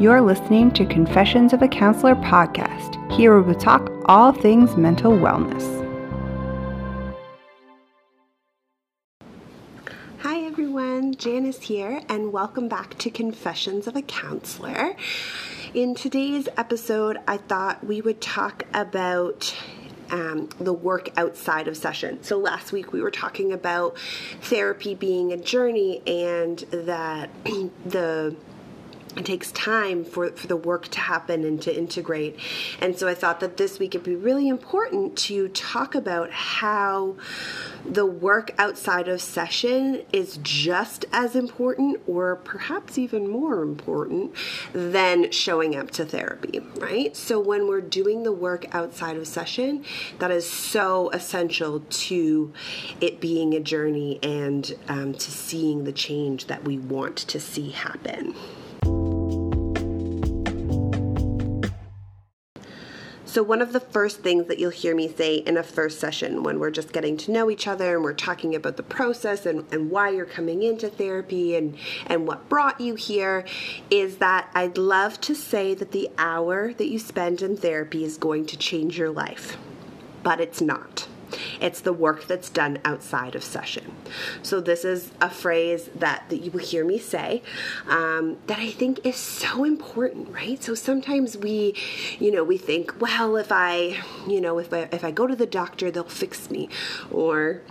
You're listening to Confessions of a Counselor podcast. Here we talk all things mental wellness. Hi everyone, Janice here, and welcome back to Confessions of a Counselor. In today's episode, I thought we would talk about um, the work outside of session. So last week we were talking about therapy being a journey and that the it takes time for, for the work to happen and to integrate. And so I thought that this week it'd be really important to talk about how the work outside of session is just as important or perhaps even more important than showing up to therapy, right? So when we're doing the work outside of session, that is so essential to it being a journey and um, to seeing the change that we want to see happen. So, one of the first things that you'll hear me say in a first session when we're just getting to know each other and we're talking about the process and, and why you're coming into therapy and, and what brought you here is that I'd love to say that the hour that you spend in therapy is going to change your life, but it's not. It's the work that's done outside of session. So this is a phrase that, that you will hear me say um, that I think is so important, right? So sometimes we, you know, we think, well, if I, you know, if I if I go to the doctor, they'll fix me, or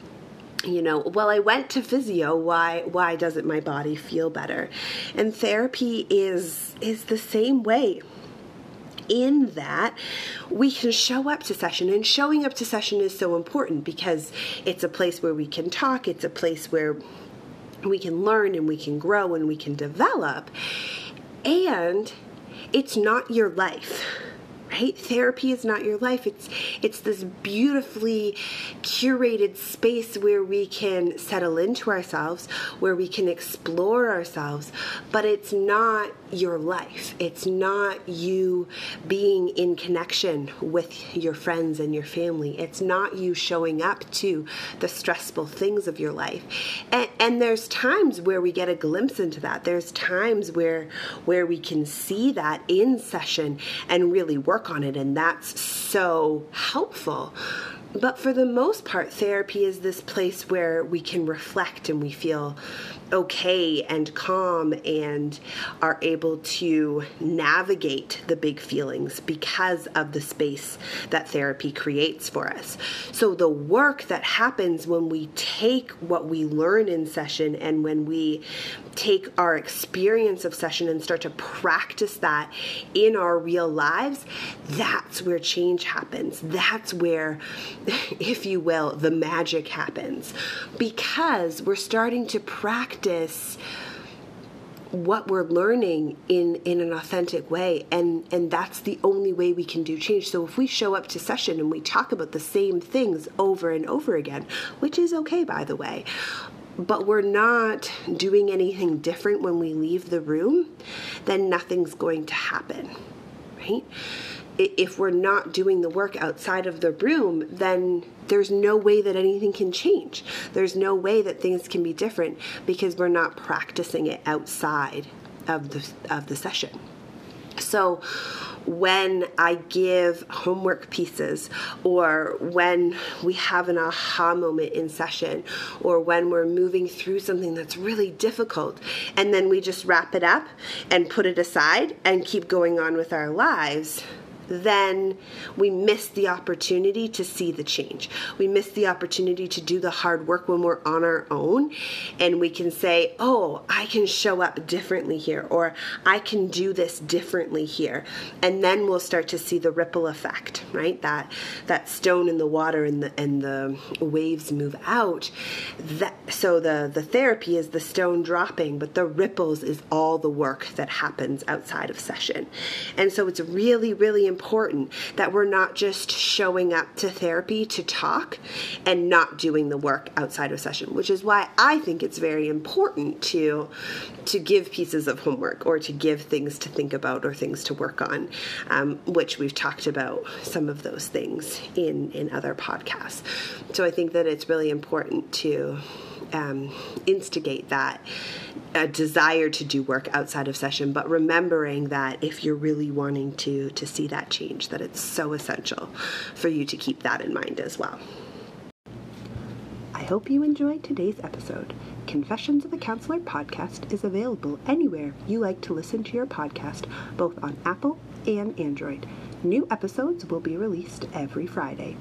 you know well i went to physio why why doesn't my body feel better and therapy is is the same way in that we can show up to session and showing up to session is so important because it's a place where we can talk it's a place where we can learn and we can grow and we can develop and it's not your life right? Therapy is not your life it's it's this beautifully curated space where we can settle into ourselves where we can explore ourselves but it's not your life. It's not you being in connection with your friends and your family. It's not you showing up to the stressful things of your life. And, and there's times where we get a glimpse into that. There's times where where we can see that in session and really work on it, and that's so helpful. But for the most part, therapy is this place where we can reflect and we feel okay and calm and are able to navigate the big feelings because of the space that therapy creates for us. So, the work that happens when we take what we learn in session and when we take our experience of session and start to practice that in our real lives, that's where change happens. That's where, if you will, the magic happens because we're starting to practice practice what we're learning in in an authentic way and and that's the only way we can do change. So if we show up to session and we talk about the same things over and over again which is okay by the way but we're not doing anything different when we leave the room then nothing's going to happen right if we're not doing the work outside of the room, then there's no way that anything can change. There's no way that things can be different because we're not practicing it outside of the of the session. So when I give homework pieces, or when we have an aha moment in session, or when we're moving through something that's really difficult, and then we just wrap it up and put it aside and keep going on with our lives then we miss the opportunity to see the change. We miss the opportunity to do the hard work when we're on our own and we can say, oh, I can show up differently here, or I can do this differently here. And then we'll start to see the ripple effect, right? That that stone in the water and the and the waves move out. That so the, the therapy is the stone dropping, but the ripples is all the work that happens outside of session. And so it's really, really important that we're not just showing up to therapy to talk and not doing the work outside of session, which is why I think it's very important to to give pieces of homework or to give things to think about or things to work on, um, which we've talked about some of those things in in other podcasts. So I think that it's really important to um, instigate that a desire to do work outside of session, but remembering that if you're really wanting to to see that change, that it's so essential for you to keep that in mind as well. I hope you enjoyed today's episode. Confessions of a Counselor podcast is available anywhere you like to listen to your podcast, both on Apple and Android. New episodes will be released every Friday.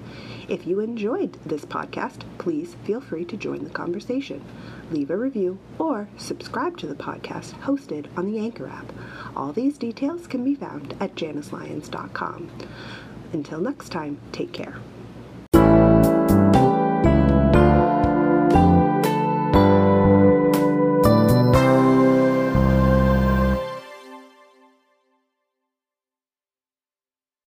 If you enjoyed this podcast, please feel free to join the conversation. Leave a review or subscribe to the podcast hosted on the Anchor app. All these details can be found at janislyons.com. Until next time, take care.